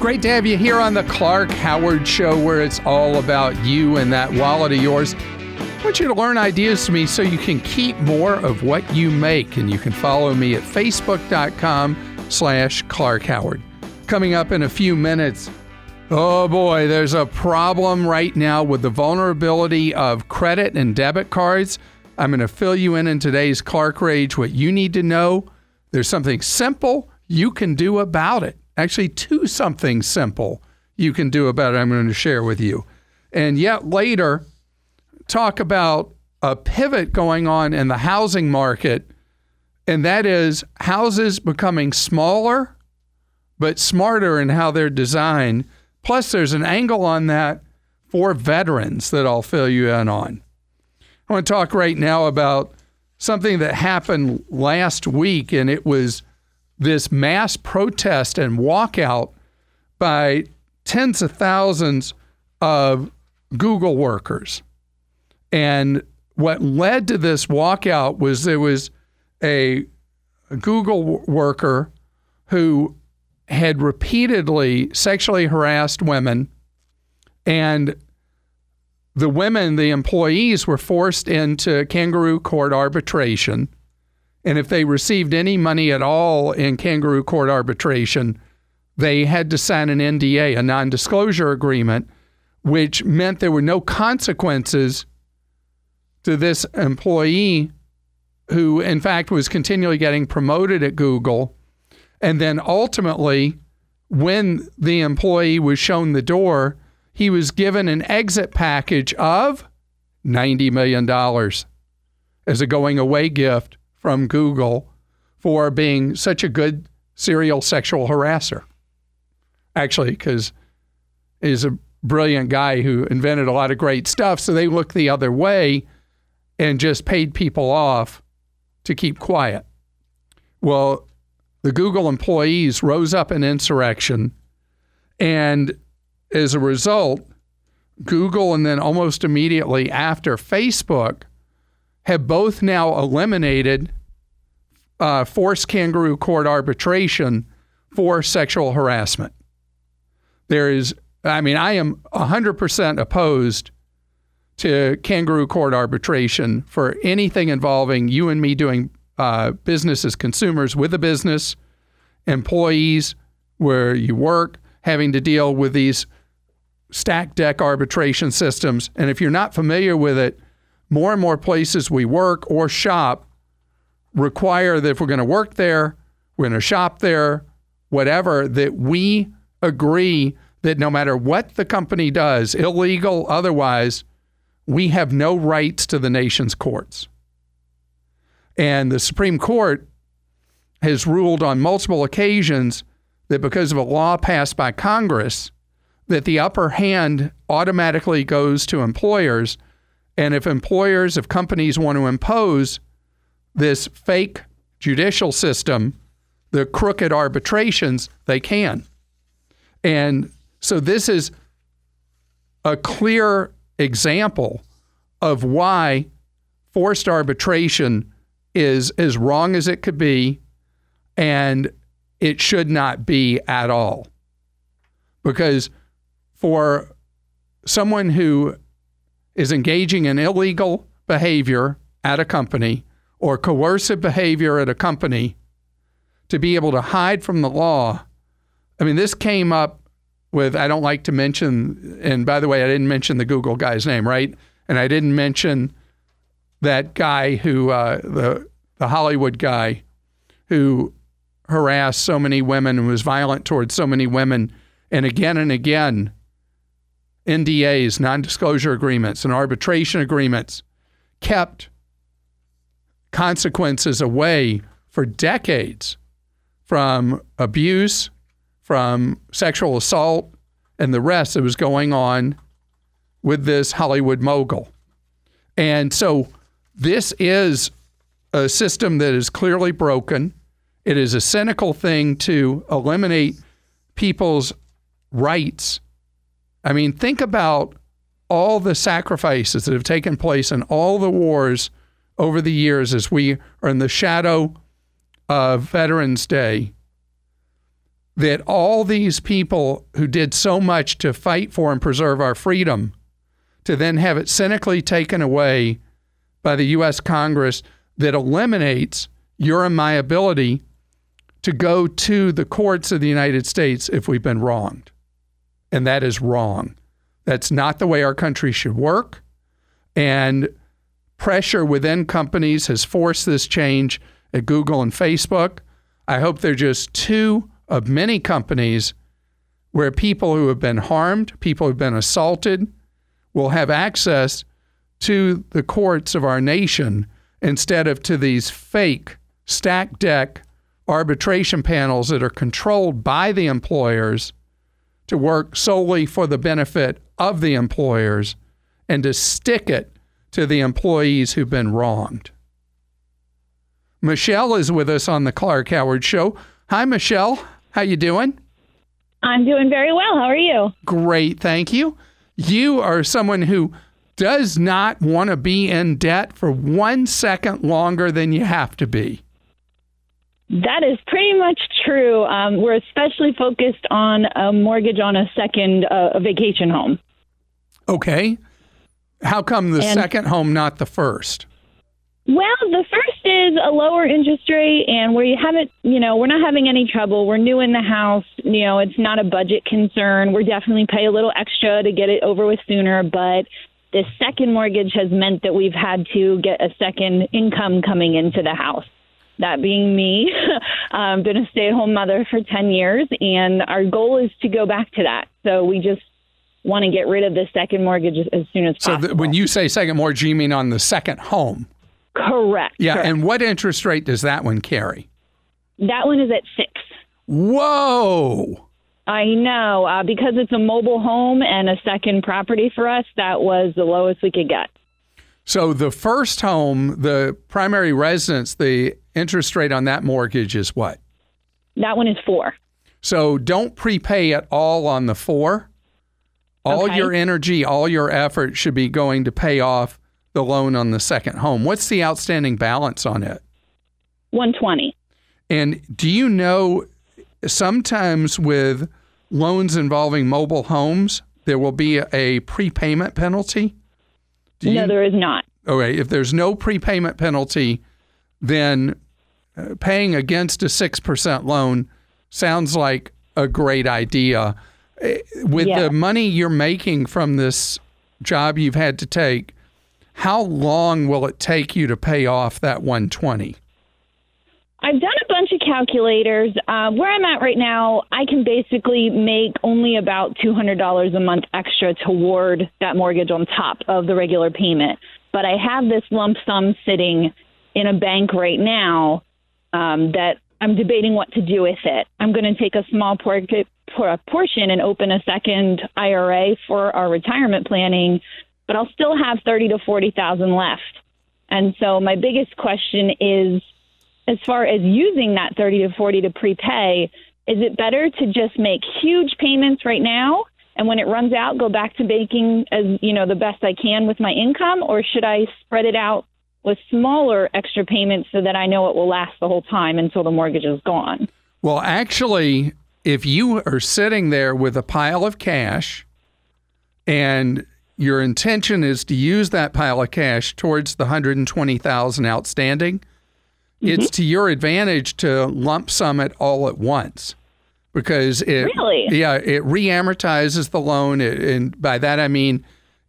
Great to have you here on the Clark Howard Show, where it's all about you and that wallet of yours. I want you to learn ideas from me so you can keep more of what you make. And you can follow me at facebook.com slash Clark Howard. Coming up in a few minutes, oh boy, there's a problem right now with the vulnerability of credit and debit cards. I'm going to fill you in in today's Clark Rage what you need to know. There's something simple you can do about it. Actually, two something simple you can do about it. I'm going to share with you. And yet later, talk about a pivot going on in the housing market, and that is houses becoming smaller but smarter in how they're designed. Plus, there's an angle on that for veterans that I'll fill you in on. I want to talk right now about something that happened last week, and it was this mass protest and walkout by tens of thousands of Google workers. And what led to this walkout was there was a, a Google worker who had repeatedly sexually harassed women, and the women, the employees, were forced into kangaroo court arbitration. And if they received any money at all in kangaroo court arbitration, they had to sign an NDA, a non disclosure agreement, which meant there were no consequences to this employee who, in fact, was continually getting promoted at Google. And then ultimately, when the employee was shown the door, he was given an exit package of $90 million as a going away gift from Google for being such a good serial sexual harasser. Actually, because he's a brilliant guy who invented a lot of great stuff. So they looked the other way and just paid people off to keep quiet. Well, the Google employees rose up in insurrection. And as a result, Google and then almost immediately after Facebook have both now eliminated uh, forced kangaroo court arbitration for sexual harassment. There is, I mean, I am 100% opposed to kangaroo court arbitration for anything involving you and me doing uh, business as consumers with a business, employees where you work, having to deal with these stack deck arbitration systems. And if you're not familiar with it, more and more places we work or shop require that if we're going to work there, we're going to shop there, whatever, that we agree that no matter what the company does, illegal, otherwise, we have no rights to the nation's courts. And the Supreme Court has ruled on multiple occasions that because of a law passed by Congress, that the upper hand automatically goes to employers. And if employers, if companies want to impose this fake judicial system, the crooked arbitrations, they can. And so this is a clear example of why forced arbitration is as wrong as it could be and it should not be at all. Because for someone who is engaging in illegal behavior at a company or coercive behavior at a company to be able to hide from the law. I mean, this came up with I don't like to mention, and by the way, I didn't mention the Google guy's name, right? And I didn't mention that guy who uh, the the Hollywood guy who harassed so many women and was violent towards so many women, and again and again, NDAs, non-disclosure agreements, and arbitration agreements kept consequences away for decades from abuse from sexual assault and the rest that was going on with this Hollywood mogul. And so this is a system that is clearly broken. It is a cynical thing to eliminate people's rights. I mean, think about all the sacrifices that have taken place in all the wars over the years as we are in the shadow of Veterans Day that all these people who did so much to fight for and preserve our freedom to then have it cynically taken away by the US Congress that eliminates your and my ability to go to the courts of the United States if we've been wronged. And that is wrong. That's not the way our country should work. And pressure within companies has forced this change at Google and Facebook. I hope they're just two of many companies where people who have been harmed, people who've been assaulted, will have access to the courts of our nation instead of to these fake stack deck arbitration panels that are controlled by the employers to work solely for the benefit of the employers and to stick it to the employees who've been wronged. Michelle is with us on the Clark Howard Show. Hi, Michelle. How you doing? I'm doing very well. How are you? Great, thank you. You are someone who does not want to be in debt for one second longer than you have to be. That is pretty much true. Um, we're especially focused on a mortgage on a second uh, a vacation home. Okay. How come the And- second home, not the first? Well, the first is a lower interest rate, and we haven't, you know, we're not having any trouble. We're new in the house. You know, it's not a budget concern. We're definitely pay a little extra to get it over with sooner, but the second mortgage has meant that we've had to get a second income coming into the house. That being me, I've been a stay-at-home mother for 10 years, and our goal is to go back to that. So we just want to get rid of the second mortgage as- as soon as So possible. So when you say second mortgage, you mean on the second home? Correct. Yeah. correct. And what interest rate does that one carry? that one is at six. Whoa. I know uh, because it's a mobile home and a second property for us. That was the lowest we could get. So the first home, the primary residence, the interest rate on that mortgage is what? That one is four. So don't prepay at all on the four. All Okay. your energy, all your effort should be going to pay off the loan on the second home. What's the outstanding balance on it? One twenty. And do you know sometimes with loans involving mobile homes, there will be a prepayment penalty? Do No, you- there is not. Okay, if there's no prepayment penalty, then uh, paying against a 6% loan sounds like a great idea. Eh, With Yeah. the money you're making from this job you've had to take, how long will it take you to pay off that 120? I've done a bunch of calculators. Uh, where I'm at right now, I can basically make only about $200 a month extra toward that mortgage on top of the regular payment. But I have this lump sum sitting in a bank right now um, that I'm debating what to do with it. I'm going to take a small por- por- portion and open a second IRA for our retirement planning, but I'll still have 30 to 40,000 left. And so my biggest question is as far as using that 30 to 40 to prepay, is it better to just make huge payments right now and when it runs out go back to making as you know the best I can with my income or should I spread it out with smaller extra payments so that I know it will last the whole time until the mortgage is gone? Well, actually, if you are sitting there with a pile of cash and your intention is to use that pile of cash towards the 120,000 outstanding, it's mm-hmm. to your advantage to lump sum it all at once because it Really? yeah, it re-amortizes the loan it, and by that I mean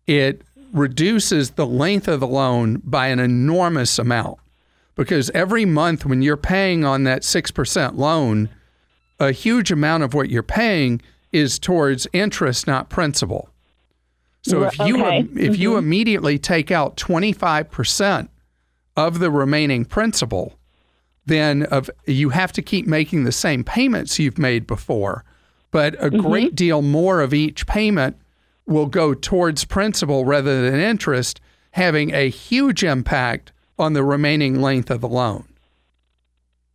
it reduces the length of the loan by an enormous amount because every month when you're paying on that 6% loan, a huge amount of what you're paying is towards interest, not principal. So if you Okay. if you mm-hmm. immediately take out 25% of the remaining principal, then of you have to keep making the same payments you've made before, but a mm-hmm. great deal more of each payment will go towards principal rather than interest, having a huge impact on the remaining length of the loan.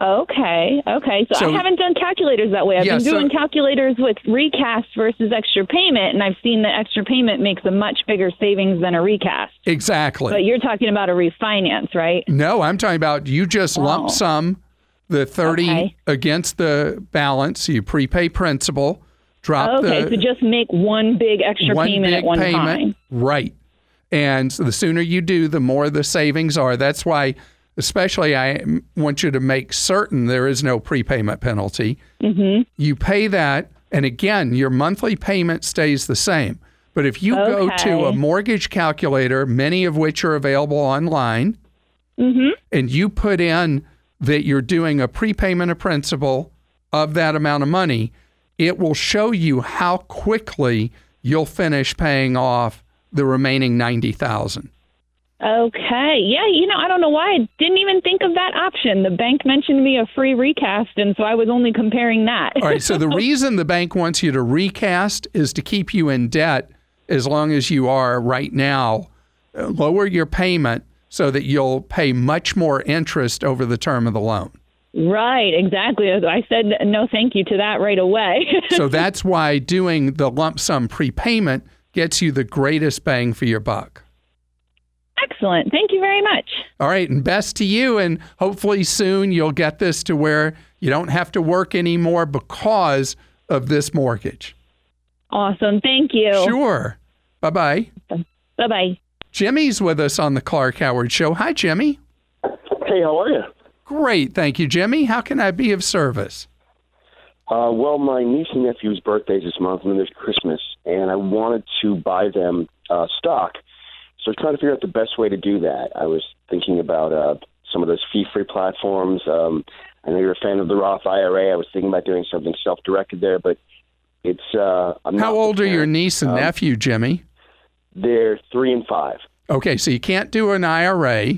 Okay, okay. So, So- I haven't done calculators that way. I've Yeah, been so- doing calculators with recast versus extra payment, and I've seen that extra payment makes a much bigger savings than a recast. Exactly. But you're talking about a refinance, right? No, I'm talking about you just lump Oh. sum the 30 Okay. against the balance. You prepay principal, drop Okay, the so just make one big extra one payment big at one payment. time. Right. And so the sooner you do, the more the savings are. That's why, especially, I want you to make certain there is no prepayment penalty. Mm-hmm. You pay that, and again, your monthly payment stays the same. But if you go to a mortgage calculator, many of which are available online, and you put in that you're doing a prepayment of principal of that amount of money, it will show you how quickly you'll finish paying off the remaining 90,000. Okay. Yeah, you know, I don't know why I didn't even think of that option. The bank mentioned me a free recast, and so I was only comparing that. All right, so the reason the bank wants you to recast is to keep you in debt as long as you are right now. Uh, Lower your payment so that you'll pay much more interest over the term of the loan. right, exactly. I said no thank you to that right away. So that's why doing the lump sum prepayment gets you the greatest bang for your buck. Excellent. Thank you very much. All right, and best to you. And hopefully soon you'll get this to where you don't have to work anymore because of this mortgage. Awesome. Thank you. Sure. Bye bye. Bye bye. Jimmy's with us on the Clark Howard Show. Hi, Jimmy. Hey, how are you? Great. Thank you, Jimmy. How can I be of service? Uh, well, my niece and nephew's birthdays this month, and then there's Christmas, and I wanted to buy them uh, stock. So trying to figure out the best way to do that. I was thinking about uh, some of those fee-free platforms. Um, I know you're a fan of the Roth IRA. I was thinking about doing something self-directed there, but it's. Uh, I'm How old are your niece and Um, nephew, Jimmy? They're three and five. Okay, so you can't do an IRA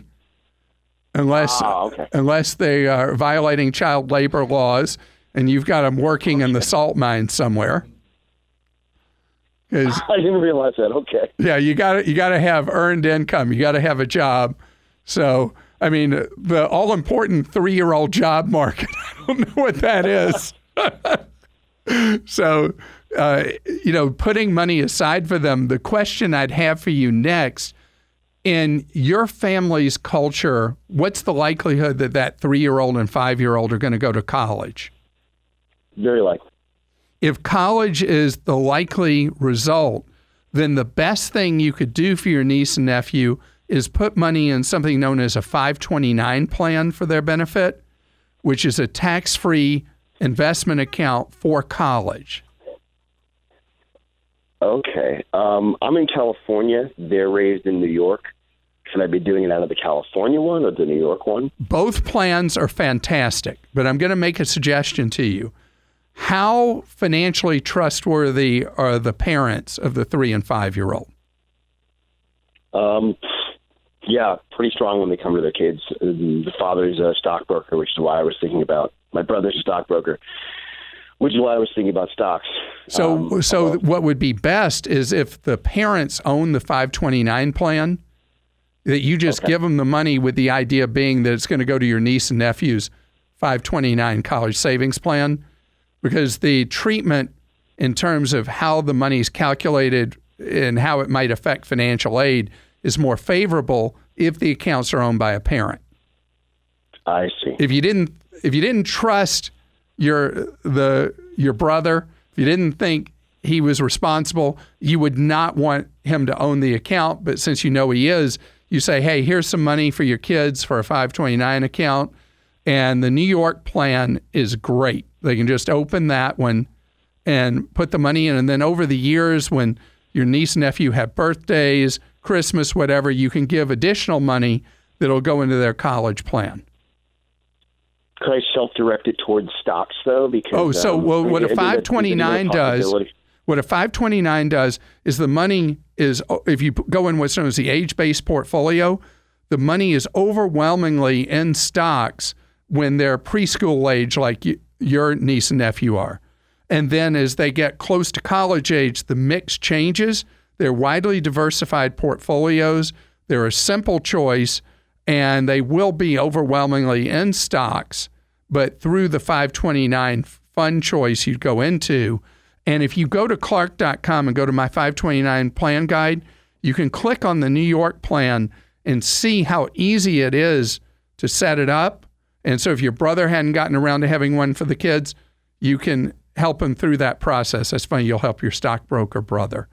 unless Ah, okay. unless they are violating child labor laws and you've got them working in the salt mine somewhere. I didn't realize that. Okay. yeah, you got to you got to have earned income. You got to have a job. So, I mean, the all important three year old job market. I don't know what that is. so, uh, you know, putting money aside for them. The question I'd have for you next in your family's culture, what's the likelihood that that three year old and five year old are going to go to college? Very likely. If college is the likely result, then the best thing you could do for your niece and nephew is put money in something known as a 529 plan for their benefit, which is a tax free investment account for college. Okay. Um, I'm in California. They're raised in New York. Should I be doing it out of the California one or the New York one? Both plans are fantastic, but I'm going to make a suggestion to you. How financially trustworthy are the parents of the three and five year old? Um, yeah, pretty strong when they come to their kids. The father's a stockbroker, which is why I was thinking about. My brother's a stockbroker, which is why I was thinking about stocks. So, Um, so well, what would be best is if the parents own the 529 plan, that you just give them the money with the idea being that it's going to go to your niece and nephew's 529 college savings plan, because the treatment in terms of how the money is calculated and how it might affect financial aid is more favorable if the accounts are owned by a parent I see. if you didn't if you didn't trust your the your brother, if you didn't think he was responsible, you would not want him to own the account. But since you know he is, you say, "Hey, here's some money for your kids for a 529 account." And the New York plan is great. They can just open that one and put the money in, and then over the years, when your niece and nephew have birthdays, Christmas, whatever, you can give additional money that'll go into their college plan. Could I self-direct it towards stocks though? Because Oh, so um, well, what a I mean, that's- 529 does, what a 529 does is the money is, if you go in what's known as the age based portfolio, the money is overwhelmingly in stocks when they're preschool age, like you, your niece and nephew are. And then as they get close to college age, the mix changes. They're widely diversified portfolios. They're a simple choice, and they will be overwhelmingly in stocks. But through the 529 fund choice you'd go into, and if you go to clark.com and go to my 529 plan guide, you can click on the New York plan and see how easy it is to set it up And so if your brother hadn't gotten around to having one for the kids, you can help him through that process. That's funny, you'll help your stockbroker brother.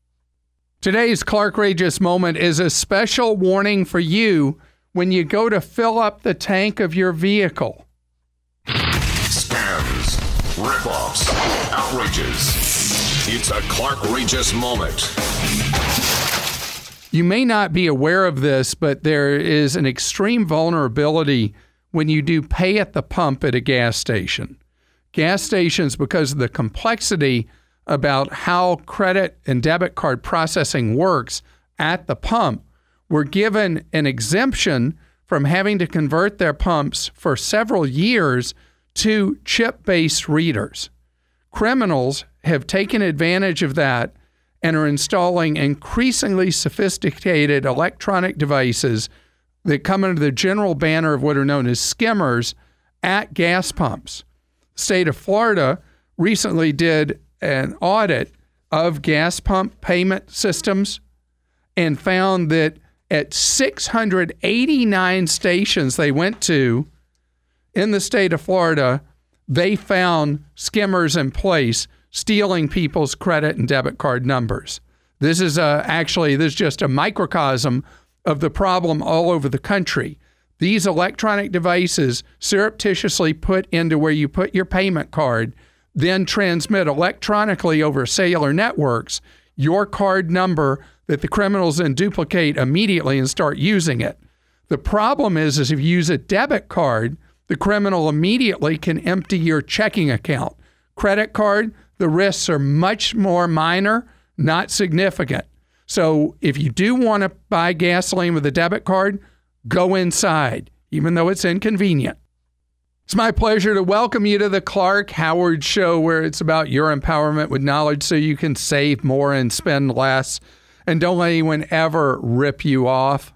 Today's Clark Rageous moment is a special warning for you when you go to fill up the tank of your vehicle. Scams, ripoffs, outrages. It's a Clark Rageous moment. You may not be aware of this, but there is an extreme vulnerability when you do pay at the pump at a gas station. Gas stations, because of the complexity about how credit and debit card processing works at the pump, were given an exemption from having to convert their pumps for several years to chip based readers. Criminals have taken advantage of that and are installing increasingly sophisticated electronic devices that come under the general banner of what are known as skimmers at gas pumps. State of Florida recently did an audit of gas pump payment systems and found that at 689 stations they went to in the state of Florida, they found skimmers in place stealing people's credit and debit card numbers. This is a, actually this is just a microcosm of the problem all over the country. These electronic devices surreptitiously put into where you put your payment card, then transmit electronically over cellular networks your card number that the criminals then duplicate immediately and start using it. The problem is, is if you use a debit card, the criminal immediately can empty your checking account. Credit card, the risks are much more minor, not significant. So if you do want to buy gasoline with a debit card, go inside, even though it's inconvenient. It's my pleasure to welcome you to the Clark Howard Show, where it's about your empowerment with knowledge so you can save more and spend less. And don't let anyone ever rip you off.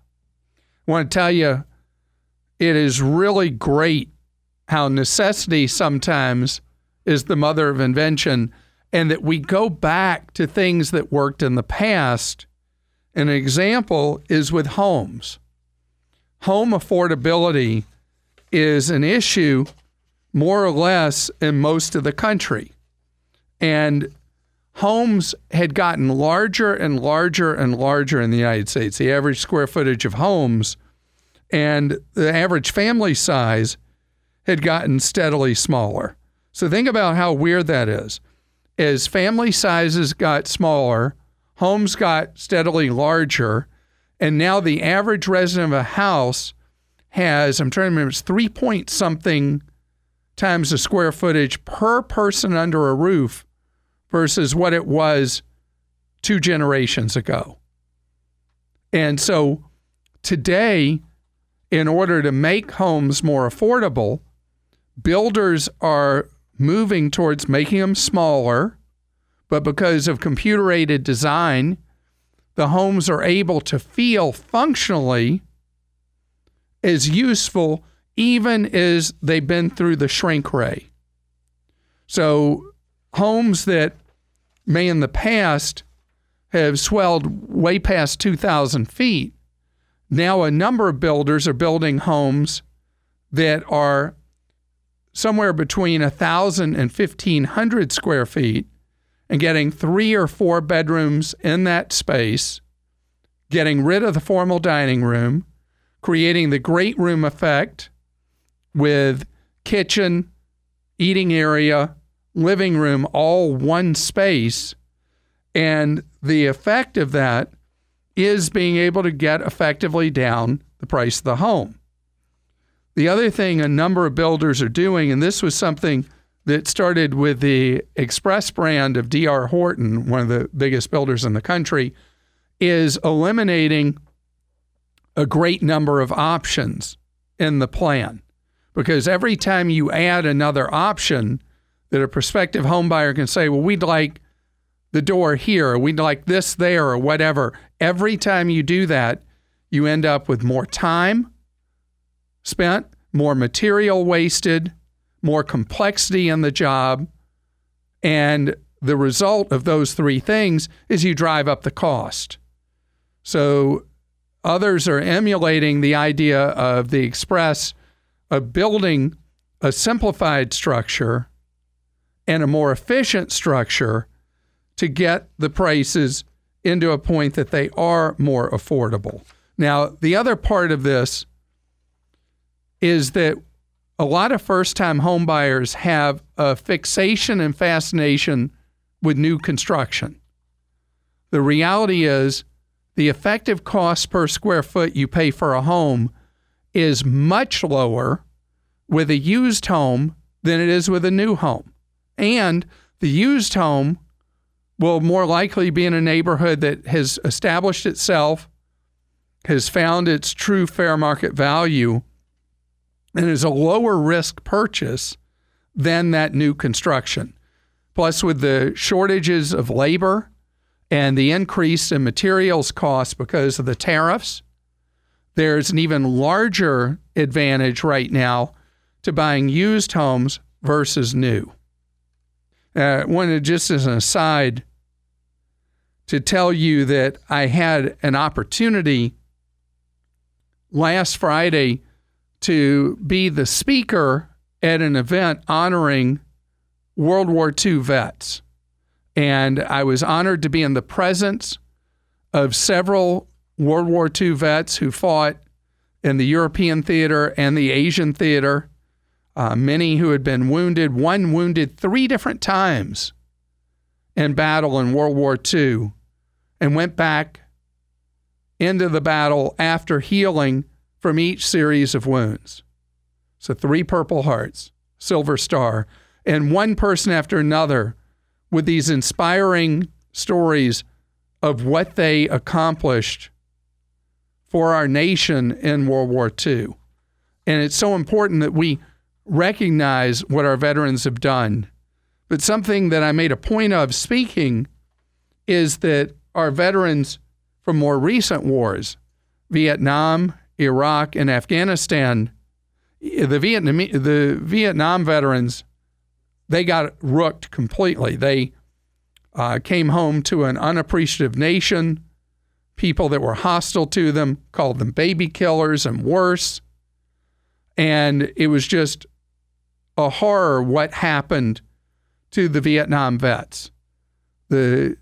I want to tell you, it is really great how necessity sometimes is the mother of invention and that we go back to things that worked in the past. An example is with homes. Home affordability is an issue more or less in most of the country. And homes had gotten larger and larger and larger in the United States. The average square footage of homes and the average family size had gotten steadily smaller. So think about how weird that is. As family sizes got smaller, homes got steadily larger, and now the average resident of a house has, I'm trying to remember, it's three point something times the square footage per person under a roof versus what it was two generations ago. And so today, in order to make homes more affordable, builders are moving towards making them smaller, but because of computer aided design, the homes are able to feel functionally as useful even as they've been through the shrink ray. So, homes that may in the past have swelled way past 2,000 feet, now a number of builders are building homes that are somewhere between 1,000 and 1,500 square feet and getting three or four bedrooms in that space, getting rid of the formal dining room, creating the great room effect with kitchen, eating area, living room, all one space. And the effect of that is being able to get effectively down the price of the home. The other thing a number of builders are doing, and this was something that started with the Express brand of DR Horton, one of the biggest builders in the country, is eliminating a great number of options in the plan. Because every time you add another option that a prospective homebuyer can say, well, we'd like the door here, or we'd like this there, or whatever, every time you do that, you end up with more time spent, more material wasted, more complexity in the job. And the result of those three things is you drive up the cost. So others are emulating the idea of the Express of building a simplified structure and a more efficient structure to get the prices into a point that they are more affordable. Now, the other part of this is that a lot of first time homebuyers have a fixation and fascination with new construction. The reality is, the effective cost per square foot you pay for a home is much lower with a used home than it is with a new home. And the used home will more likely be in a neighborhood that has established itself, has found its true fair market value, and is a lower risk purchase than that new construction. Plus, with the shortages of labor and the increase in materials costs because of the tariffs, there's an even larger advantage right now to buying used homes versus new. Uh, wanted just as an aside to tell you that I had an opportunity last Friday to be the speaker at an event honoring World War II vets. And I was honored to be in the presence of several World War II vets who fought in the European theater and the Asian theater. Uh, many who had been wounded, one wounded three different times in battle in World War II, and went back into the battle after healing from each series of wounds. So, three Purple Hearts, Silver Star, and one person after another with these inspiring stories of what they accomplished for our nation in World War II. And it's so important that we recognize what our veterans have done. But something that I made a point of speaking is that our veterans from more recent wars, Vietnam, Iraq, and Afghanistan, the Vietnam the Vietnam veterans, they got rooked completely. They uh, came home to an unappreciative nation, people that were hostile to them, called them baby killers and worse. And it was just a horror what happened to the Vietnam vets. The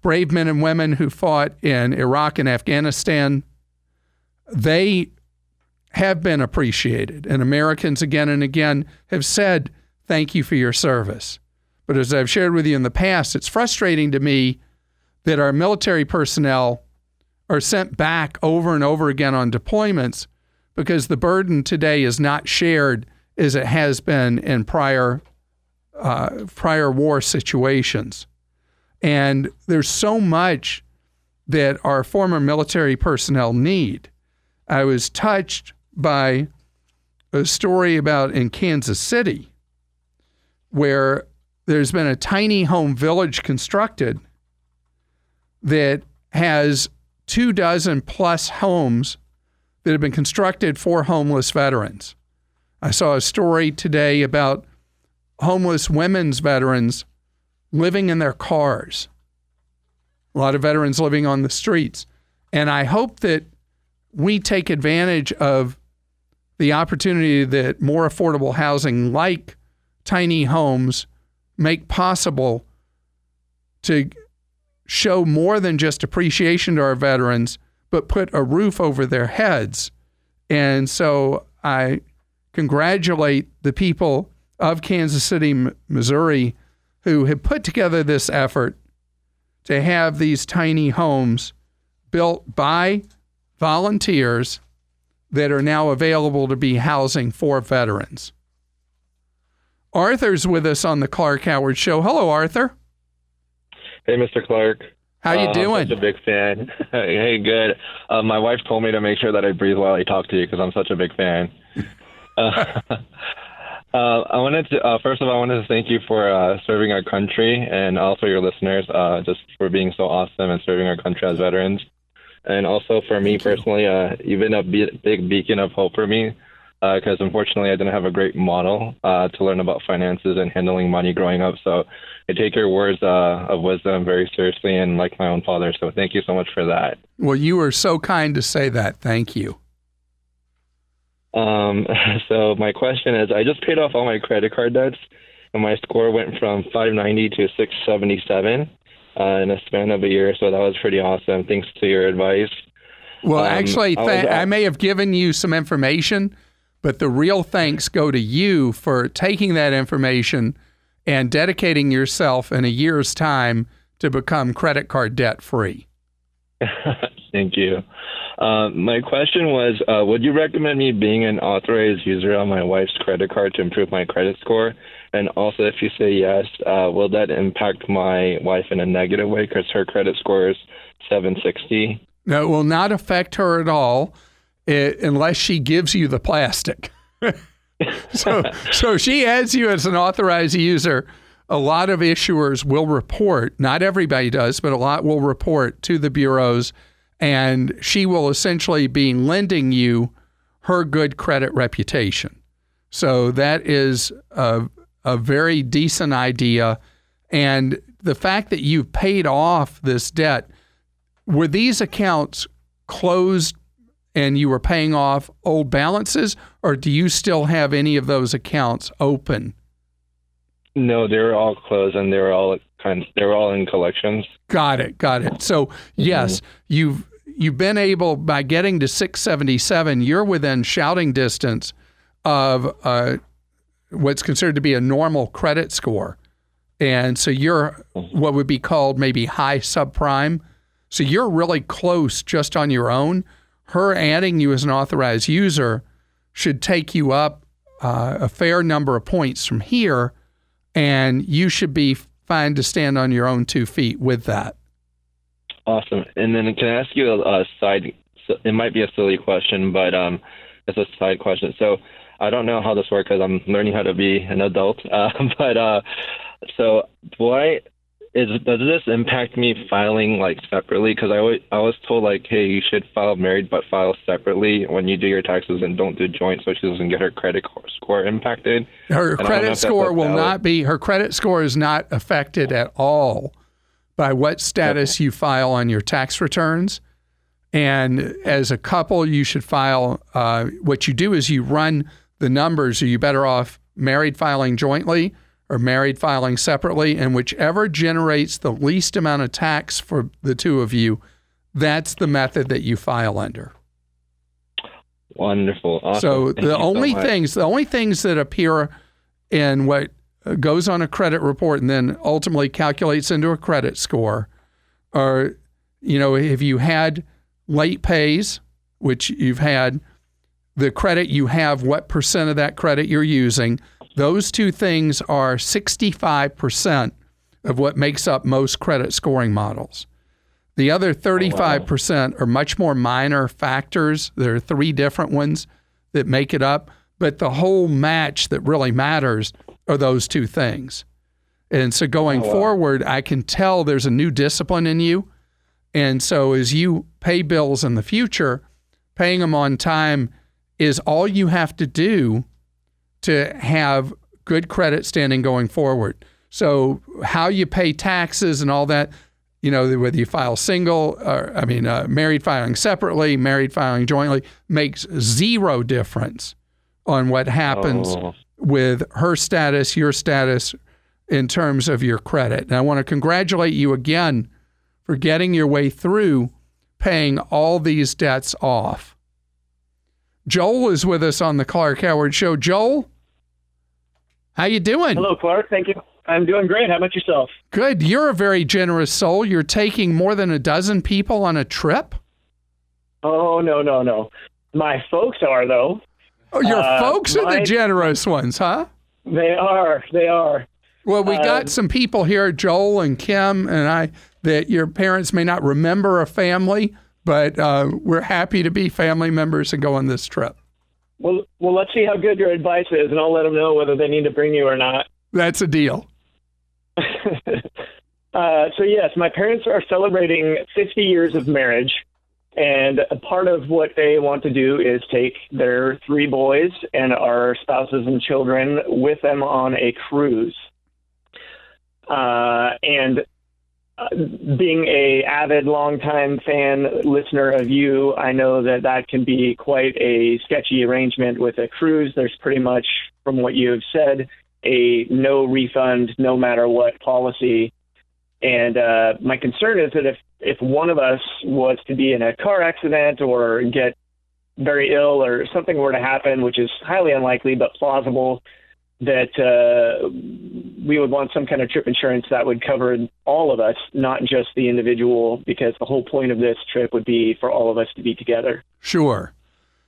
brave men and women who fought in Iraq and Afghanistan they have been appreciated. And Americans again and again have said, thank you for your service. But as I've shared with you in the past, it's frustrating to me that our military personnel are sent back over and over again on deployments because the burden today is not shared as it has been in prior uh, prior war situations. And there's so much that our former military personnel need. I was touched by a story about in Kansas City where there's been a tiny home village constructed that has two dozen plus homes that have been constructed for homeless veterans. I saw a story today about homeless women's veterans living in their cars. A lot of veterans living on the streets. And I hope that we take advantage of the opportunity that more affordable housing, like tiny homes, make possible to show more than just appreciation to our veterans, but put a roof over their heads. And so I congratulate the people of Kansas City, Missouri, who have put together this effort to have these tiny homes built by volunteers that are now available to be housing for veterans. Arthur's with us on the Clark Howard Show. Hello, Arthur. Hey, Mr. Clark. How you uh, doing? I'm such a big fan. hey, good. Uh, my wife told me to make sure that I breathe while I talk to you because I'm such a big fan. uh, I wanted to uh, first of all, I wanted to thank you for uh, serving our country and also your listeners, uh, just for being so awesome and serving our country as veterans. And also for me personally, uh, you've been a be- big beacon of hope for me because uh, unfortunately I didn't have a great model uh, to learn about finances and handling money growing up. So I take your words uh, of wisdom very seriously and like my own father. So thank you so much for that. Well, you were so kind to say that. Thank you. Um, so my question is, I just paid off all my credit card debts, and my score went from 590 to 677 uh, in a span of a year. So that was pretty awesome. Thanks to your advice. Well, Um, actually, I th- was- I may have given you some information, but the real thanks go to you for taking that information and dedicating yourself in a year's time to become credit card debt free. Thank you. Um, my question was, uh, would you recommend me being an authorized user on my wife's credit card to improve my credit score? And also, if you say yes, uh, will that impact my wife in a negative way because her credit score is 760? No, it will not affect her at all eh, unless she gives you the plastic. so, so she adds you as an authorized user. A lot of issuers will report, not everybody does, but a lot will report to the bureaus, and she will essentially be lending you her good credit reputation. So that is a, a very decent idea. And the fact that you've paid off this debt, were these accounts closed and you were paying off old balances, or do you still have any of those accounts open? No, they were all closed and they were all kind. They were all in collections. Got it, got it. So yes, you've you've been able by getting to 677, you're within shouting distance of uh, what's considered to be a normal credit score, and so you're what would be called maybe high subprime. So you're really close just on your own. Her adding you as an authorized user should take you up uh, a fair number of points from here, and you should be fine to stand on your own two feet with that. Awesome. And then can I ask you a, a side? It might be a silly question, but um, it's a side question. So I don't know how this works because I'm learning how to be an adult. Uh, but uh, so why is does this impact me filing like separately? Because I always, I was told like, hey, you should file married but file separately when you do your taxes and don't do joint, so she doesn't get her credit score impacted. Her I don't know if credit score will valid- not be her credit score is not affected at all by what status you file on your tax returns. And as a couple, you should file. Uh, what you do is you run the numbers. Are you better off married filing jointly or married filing separately? And whichever generates the least amount of tax for the two of you, that's the method that you file under. Wonderful. Awesome. So Thank the you so only things, the only things that appear in what goes on a credit report and then ultimately calculates into a credit score are, you know, if you had late pays, which you've had, the credit you have, what percent of that credit you're using, those two things are 65% of what makes up most credit scoring models. The other 35% are much more minor factors. There are three different ones that make it up, but the whole match that really matters are those two things. And so going oh, forward, I can tell there's a new discipline in you. And so as you pay bills in the future, paying them on time is all you have to do to have good credit standing going forward. So how you pay taxes and all that, you know, whether you file single or I mean, uh, married filing separately, married filing jointly makes zero difference on what happens Oh. with her status, your status in terms of your credit. And I want to congratulate you again for getting your way through paying all these debts off. Joel is with us on the Clark Howard Show. Joel, how you doing? Hello, Clark. Thank you. I'm doing great. How about yourself? Good. You're a very generous soul. You're taking more than a dozen people on a trip. Oh no, no, no. My folks are though. Oh, your Uh, folks are the generous ones, huh? They are. They are. Well, we got Um, some people here, Joel and Kim and I, that your parents may not remember a family, but uh, we're happy to be family members and go on this trip. Well, well, let's see how good your advice is, and I'll let them know whether they need to bring you or not. That's a deal. uh, so yes, my parents are celebrating 50 years of marriage, and a part of what they want to do is take their three boys and our spouses and children with them on a cruise. Uh, and being a avid longtime fan listener of you, I know that that can be quite a sketchy arrangement with a cruise. There's pretty much, from what you have said, a no refund, no matter what policy. And uh, my concern is that if if one of us was to be in a car accident or get very ill or something were to happen, which is highly unlikely but plausible, that uh, we would want some kind of trip insurance that would cover all of us, not just the individual, because the whole point of this trip would be for all of us to be together. Sure.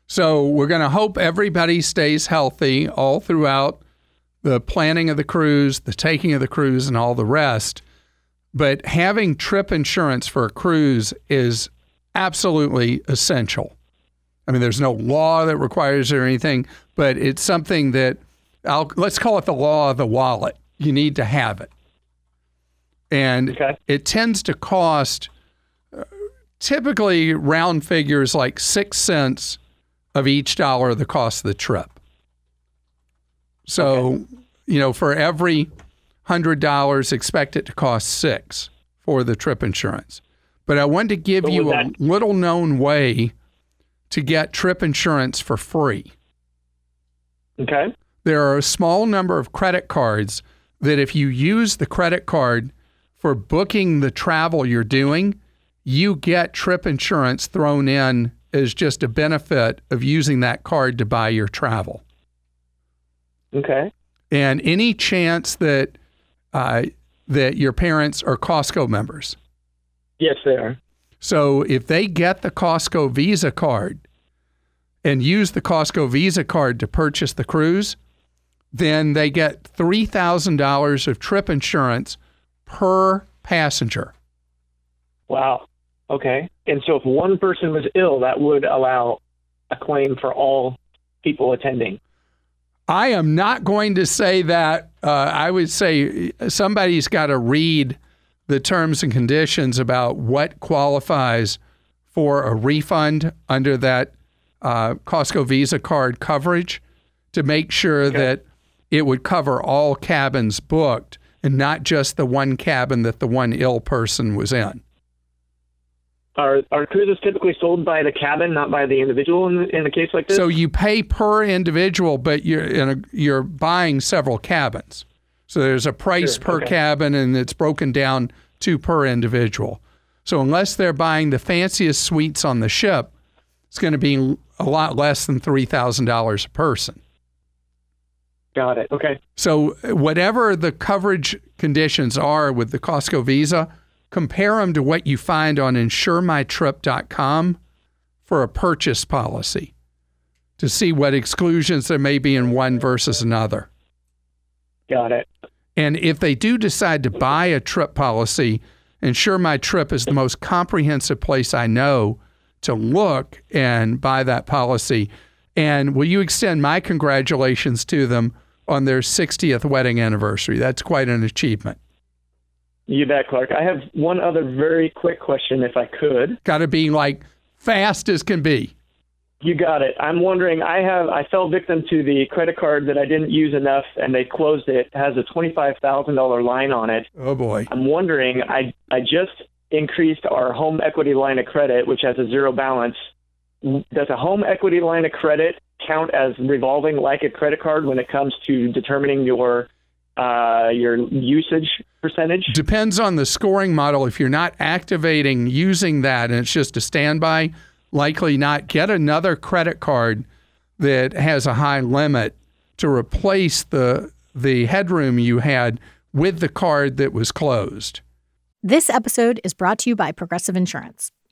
So we're going to hope everybody stays healthy all throughout the planning of the cruise, the taking of the cruise, and all the rest. But having trip insurance for a cruise is absolutely essential. I mean, there's no law that requires it or anything, but it's something that I'll, let's call it the law of the wallet. You need to have it. And Okay. it tends to cost uh, typically round figures like six cents of each dollar of the cost of the trip. So, you know, for every hundred dollars, expect it to cost six for the trip insurance. But I wanted to give you a that- little known way to get trip insurance for free. Okay. There are a small number of credit cards that if you use the credit card for booking the travel you're doing, you get trip insurance thrown in as just a benefit of using that card to buy your travel. Okay. And any chance that uh, that your parents are Costco members. Yes, they are. So if they get the Costco Visa card and use the Costco Visa card to purchase the cruise, then they get $3,000 of trip insurance per passenger. Wow. Okay. And so if one person was ill, that would allow a claim for all people attending. I am not going to say that. Uh, I would say somebody's got to read the terms and conditions about what qualifies for a refund under that uh, Costco Visa card coverage to make sure that it would cover all cabins booked and not just the one cabin that the one ill person was in. Are are cruises typically sold by the cabin, not by the individual in, in a case like this? So you pay per individual, but you're in a, you're buying several cabins. So there's a price Sure, per okay. cabin, and it's broken down to per individual. So unless they're buying the fanciest suites on the ship, it's going to be a lot less than three thousand dollars a person. Got it. Okay. So whatever the coverage conditions are with the Costco Visa, compare them to what you find on insuremytrip.com for a purchase policy to see what exclusions there may be in one versus another. Got it. And if they do decide to buy a trip policy, Insure My Trip is the most comprehensive place I know to look and buy that policy. And will you extend my congratulations to them on their 60th wedding anniversary? That's quite an achievement. You bet, Clark. I have one other very quick question, if I could. Got to be like fast as can be. You got it. I'm wondering. I have. I fell victim to the credit card that I didn't use enough, and they closed it. it has a twenty-five thousand dollar line on it. Oh boy. I'm wondering. I I just increased our home equity line of credit, which has a zero balance. Does a home equity line of credit count as revolving like a credit card when it comes to determining your uh, your usage percentage? Depends on the scoring model. If you're not activating using that and it's just a standby, likely not. Get another credit card that has a high limit to replace the the headroom you had with the card that was closed. This episode is brought to you by Progressive Insurance.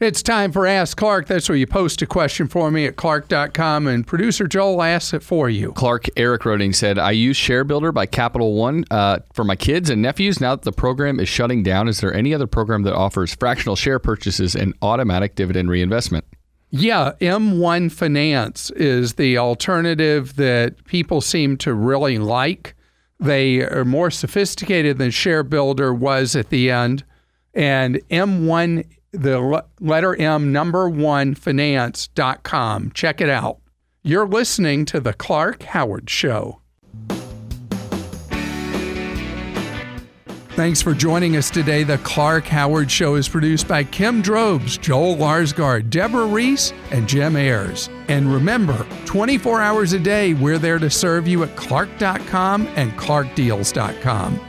It's time for Ask Clark. That's where you post a question for me at clark.com and producer Joel asks it for you. Clark Eric Roding said, I use ShareBuilder by Capital One uh, for my kids and nephews. Now that the program is shutting down, is there any other program that offers fractional share purchases and automatic dividend reinvestment? Yeah, M1 Finance is the alternative that people seem to really like. They are more sophisticated than ShareBuilder was at the end. And M1 the letter M, number one, finance.com. Check it out. You're listening to The Clark Howard Show. Thanks for joining us today. The Clark Howard Show is produced by Kim Drobes, Joel Larsgaard, Deborah Reese, and Jim Ayers. And remember, 24 hours a day, we're there to serve you at clark.com and clarkdeals.com.